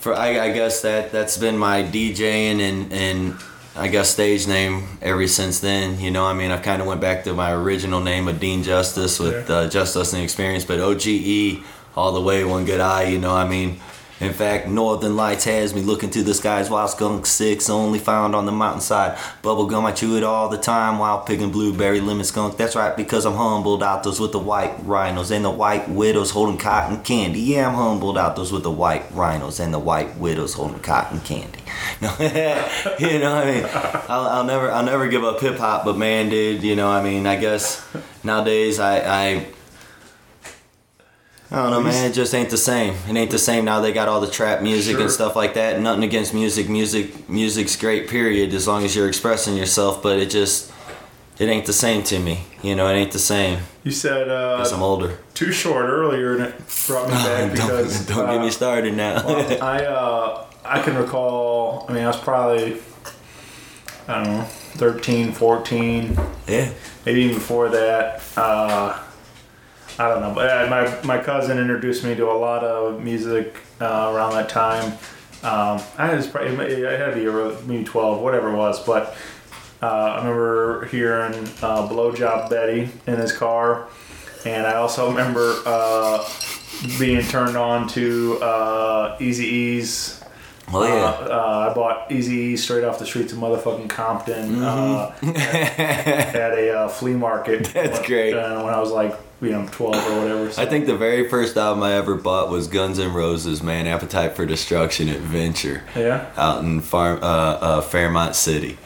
for I, I guess that that's been my DJing and and I guess stage name ever since then. You know, I mean, I kind of went back to my original name of Dean Justus with Yeah. uh, Just Listening Experience, but OGE all the way, one good eye. You know, I mean. In fact, Northern Lights has me looking to the skies while skunk six only found on the mountainside. Bubblegum, I chew it all the time while picking blueberry lemon skunk. That's right, because I'm humbled out those with the white rhinos and the white widows holding cotton candy. Yeah, I'm humbled out those with the white rhinos and the white widows holding cotton candy. You know, what I mean, I'll, I'll never, I'll never give up hip hop. But man, dude, you know, I mean, I guess nowadays I, I I don't know, man. It just ain't the same. It ain't the same now. They got all the trap music Sure. and stuff like that. Nothing against music. Music, music's great. Period. As long as you're expressing yourself. But it just, it ain't the same to me. You know, it ain't the same. You said uh, I'm older. too short earlier, and it brought me back because don't don't get me uh, started now. well, I uh, I can recall. I mean, I was probably I don't know 13, 14, yeah. maybe even before that. Uh, I don't know, but uh, my my cousin introduced me to a lot of music uh, around that time. Um, I was probably I had to be maybe twelve, whatever it was, but uh, I remember hearing uh, "Blowjob Betty" in his car, and I also remember uh, being turned on to uh, Eazy-E's Oh yeah. Uh, uh, I bought Easy straight off the streets of motherfucking Compton uh, at, at a uh, flea market. Mm-hmm. That's great. Uh, when I was like, you know, 12 or whatever. So. I think the very first album I ever bought was Guns N' Roses, man, Appetite for Destruction Adventure. Yeah? Out in Farm, uh, uh, Fairmont City.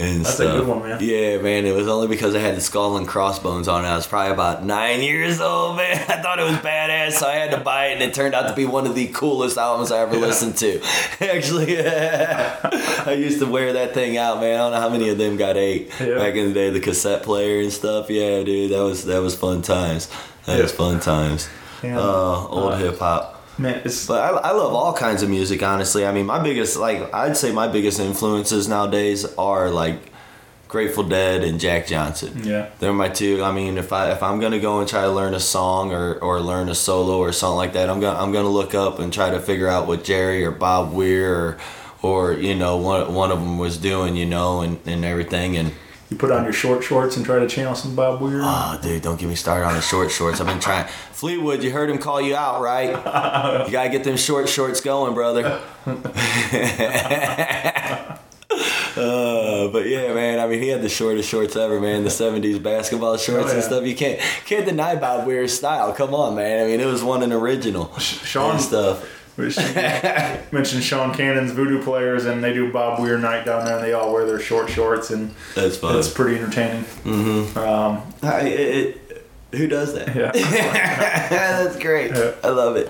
And That's a good one, man. Yeah, man. It was only because I had the skull and crossbones on it. I was probably about nine years old, man. I thought it was badass, so I had to buy it, and it turned out to be one of the coolest albums I ever listened to. Actually, I used to wear that thing out, man. I don't know how many of them got eight Yeah. back in the day. The cassette player and stuff. Yeah, dude, that was that was fun times. That was fun times. Yeah. Uh, old Uh, hip hop. Man, it's, But I, I love all kinds of music, honestly. I mean, my biggest, like, I'd say my biggest influences nowadays are like Grateful Dead and Jack Johnson. Yeah. they're my two. I mean, if I if I'm gonna go and try to learn a song or, or learn a solo or something like that, I'm gonna I'm gonna look up and try to figure out what Jerry or Bob Weir or or you know one one of them was doing, you know, and, and everything and. You put on your short shorts and try to channel some Bob Weir. Oh, dude, don't get me started on the short shorts. I've been trying. Fleetwood, you heard him call you out, right? You gotta get them short shorts going, brother. uh, but yeah, man. I mean, he had the shortest shorts ever, man. The '70s basketball shorts Oh, yeah. and stuff. You can't can't deny Bob Weir's style. Come on, man. I mean, it was one an original Sean- and stuff. We should mention Sean Canan's Voodoo Players, and they do Bob Weir night down there, and they all wear their short shorts, and That's fun. it's pretty entertaining. Um, I- it- who does that? yeah. That's great. Yeah. I love it.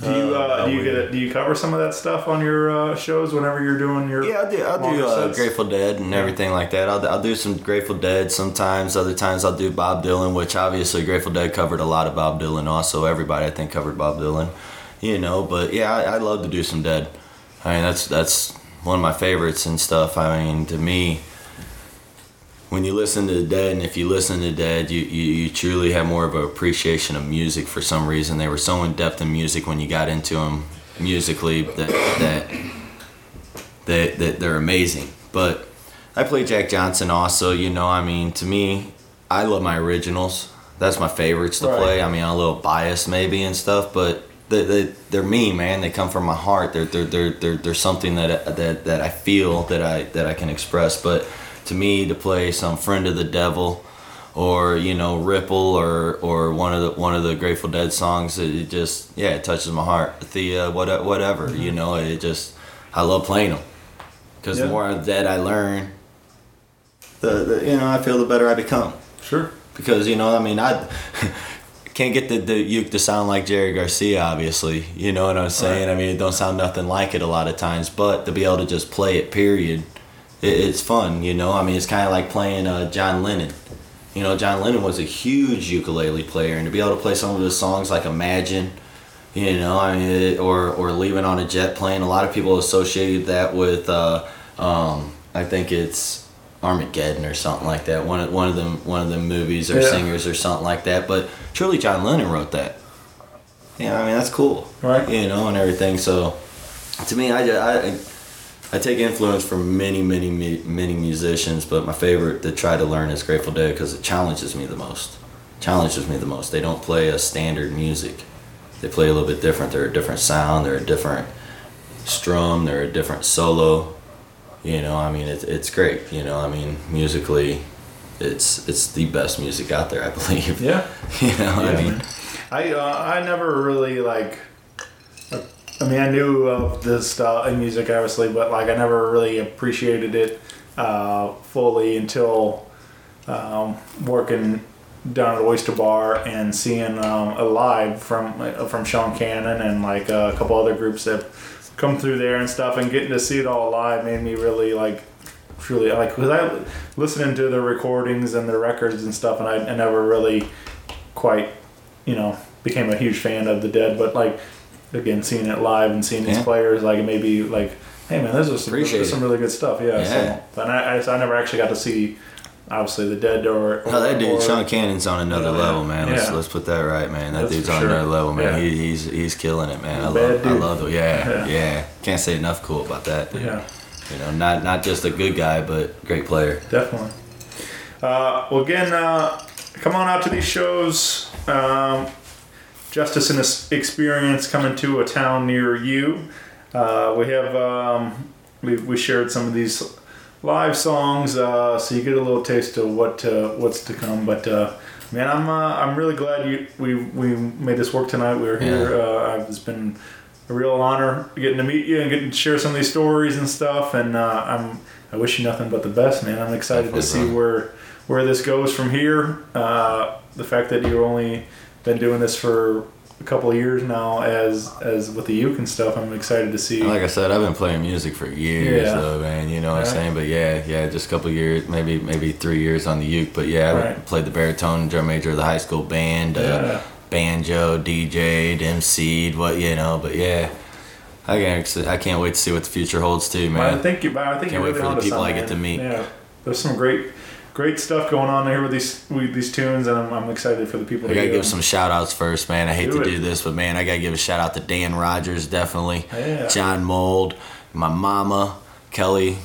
Do you uh, Bob do you get it, do you cover some of that stuff on your uh, shows whenever you're doing your Yeah, I do. I do uh. Grateful Dead and everything like that. I'll, I'll do some Grateful Dead sometimes. Other times I'll do Bob Dylan, which obviously Grateful Dead covered a lot of Bob Dylan. Also, everybody I think covered Bob Dylan. You know, but yeah, I, I love to do some Dead. I mean, that's that's one of my favorites and stuff. I mean, to me, when you listen to the Dead, and if you listen to Dead, you, you, you truly have more of an appreciation of music for some reason. They were so in depth in music when you got into them musically that that that, that they're amazing. But I play Jack Johnson also. You know, I mean, to me, I love my originals. That's my favorites to Right. play. I mean, I'm a little biased maybe and stuff, but they, they, they're me, man. They come from my heart. They're they're they're they're, they're something that that that I feel that I that I can express. But to me, to play some friend of the devil. Or you know Ripple or or one of the one of the Grateful Dead songs it just yeah it touches my heart Thea what whatever mm-hmm. you know it just I love playing them because Yeah. the more that I learn, the, the you know I feel the better I become. Sure. Because you know I mean I can't get the, the uke to sound like Jerry Garcia, obviously. You know what I'm saying? I mean it don't sound nothing like it a lot of times, but to be able to just play it, period, it, it's fun. You know I mean it's kind of like playing uh, John Lennon. You know John Lennon was a huge ukulele player, and to be able to play some of his songs like Imagine. You know, I mean, it, or or leaving on a jet plane. A lot of people associated that with, uh, um, I think it's Armageddon or something like that. One of one of them one of them movies or Yeah. singers or something like that. But truly, John Lennon wrote that. Yeah, I mean that's cool, Right. You know, and everything. So, to me, I ju- I I take influence from many many many musicians, but my favorite to try to learn is Grateful Dead because it challenges me the most. Challenges me the most. They don't play a standard music they play a little bit different. They're a different sound. They're a different strum. They're a different solo. You know, I mean, it's it's great. You know, I mean, musically, it's it's the best music out there, I believe. Yeah. You know, Yeah, I mean. I uh, I never really like. I mean, I knew of this style in music, obviously, but like I never really appreciated it uh, fully until um, working down at Oyster Bar and seeing um, a live from uh, from Sean Canan and like uh, a couple other groups that come through there and stuff, and getting to see it all live made me really like truly like because I listening to the recordings and the records and stuff, and I, I never really quite you know became a huge fan of the Dead, but like again seeing it live and seeing these Yeah. players like it made me like hey man, this is some, this is some really good stuff. Yeah. Yeah. So, but I, I, so I never actually got to see obviously the Dead or, or oh, that dude, or- Sean Canan's on another Yeah, level, man. Let's, yeah. let's put that right, man. That That's dude's on sure. another level, man. Yeah. He, he's he's killing it, man. I love I love it. Yeah, Yeah. Can't say enough cool about that. Yeah. You know, not not just a good guy, but great player. Definitely. Uh, well, again, uh, come on out to these shows. Um, Justus and Experience coming to a town near you. uh, we have um, we, we shared some of these live songs, uh, so you get a little taste of what uh, what's to come. But uh, man, I'm uh, I'm really glad you we we made this work tonight. We were here. Uh, it's been a real honor getting to meet you and getting to share some of these stories and stuff. And uh, I'm I wish you nothing but the best, man. I'm excited to see Definitely, where where this goes from here. Uh, the fact that you've only been doing this for a couple of years now, as as with the uke and stuff, I'm excited to see. Like I said, I've been playing music for years, Yeah. though, man. You know what I'm saying? But yeah, yeah, just a couple years, maybe maybe three years on the uke. But yeah, I played the baritone drum major of the high school band, uh, banjo, DJ'd, MC'd, what you know. But yeah, I can't I can't wait to see what the future holds too, But I man. think you, I think Can't wait really for the people I get to meet. Yeah, there's some great, great stuff going on here with these with these tunes, and I'm, I'm excited for the people. I to gotta give them. some shout outs first, man. I hate Do to it. do this, but man, I gotta give a shout out to Dan Rogers, definitely. Yeah. John Mold, my mama, Kelly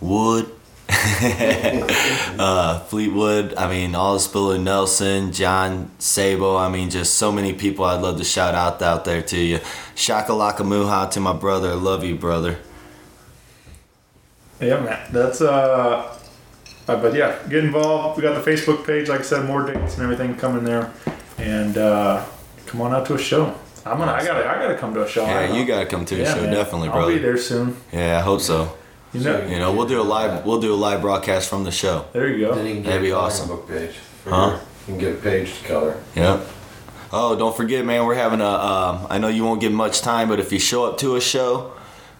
Wood, uh, Fleetwood. I mean, Alice Billy Nelson, John Sabo. I mean, just so many people I'd love to shout out out there to you. Shakalaka Muha to my brother. Love you, brother. Yeah, man. That's uh, uh, but yeah, get involved. We got the Facebook page, like I said, more dates and everything coming there, and uh, come on out to a show. I'm gonna, I gotta, I gotta come to a show. Yeah, you gotta come to the Yeah, show, man. definitely, bro. I'll be there soon. Yeah, I hope so. You know, You know, we'll do a live, we'll do a live broadcast from the show. there you go. Then you can get That'd be a awesome. book page. Huh? your- You can get a page to color. Yep. Oh, don't forget, man. We're having a. Um, I know you won't get much time, but if you show up to a show,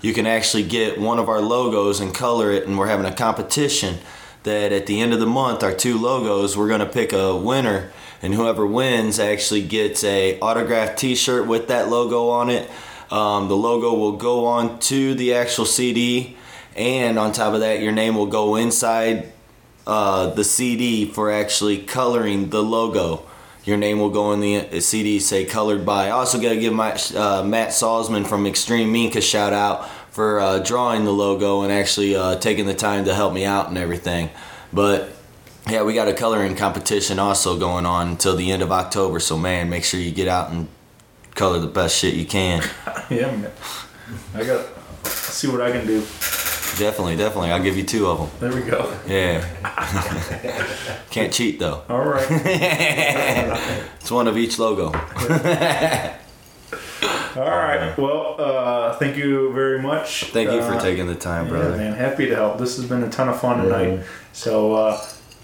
you can actually get one of our logos and color it. And we're having a competition that at the end of the month, our two logos, we're gonna pick a winner, and whoever wins actually gets a autographed T-shirt with that logo on it. Um, the logo will go on to the actual CD, and on top of that, your name will go inside uh, the CD for actually coloring the logo. Your name will go in the CD, say colored by. I also got to give my uh, Matt Salzman from Extreme Mink a shout out for uh, drawing the logo and actually uh, taking the time to help me out and everything. But yeah, we got a coloring competition also going on until the end of October. So man, make sure you get out and color the best shit you can. Yeah, man. I got. See what I can do. definitely, definitely. I'll give you two of them. There we go. Yeah. Can't cheat though. All right. It's one of each logo. All right. Well, uh, thank you very much. Thank you for Uh, taking the time, Yeah, brother. man. Happy to help. This has been a ton of fun tonight. So, uh,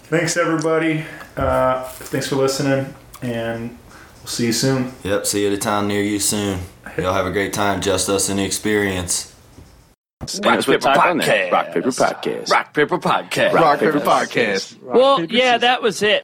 thanks everybody. Uh, thanks for listening, and we'll see you soon. Yep, see you at a town near you soon. Y'all have a great time, Justus in the experience. Rock Paper Podcast. Rock Paper Podcast. Rock Paper Podcast. Rock Paper Podcast. Well, yeah, that was it.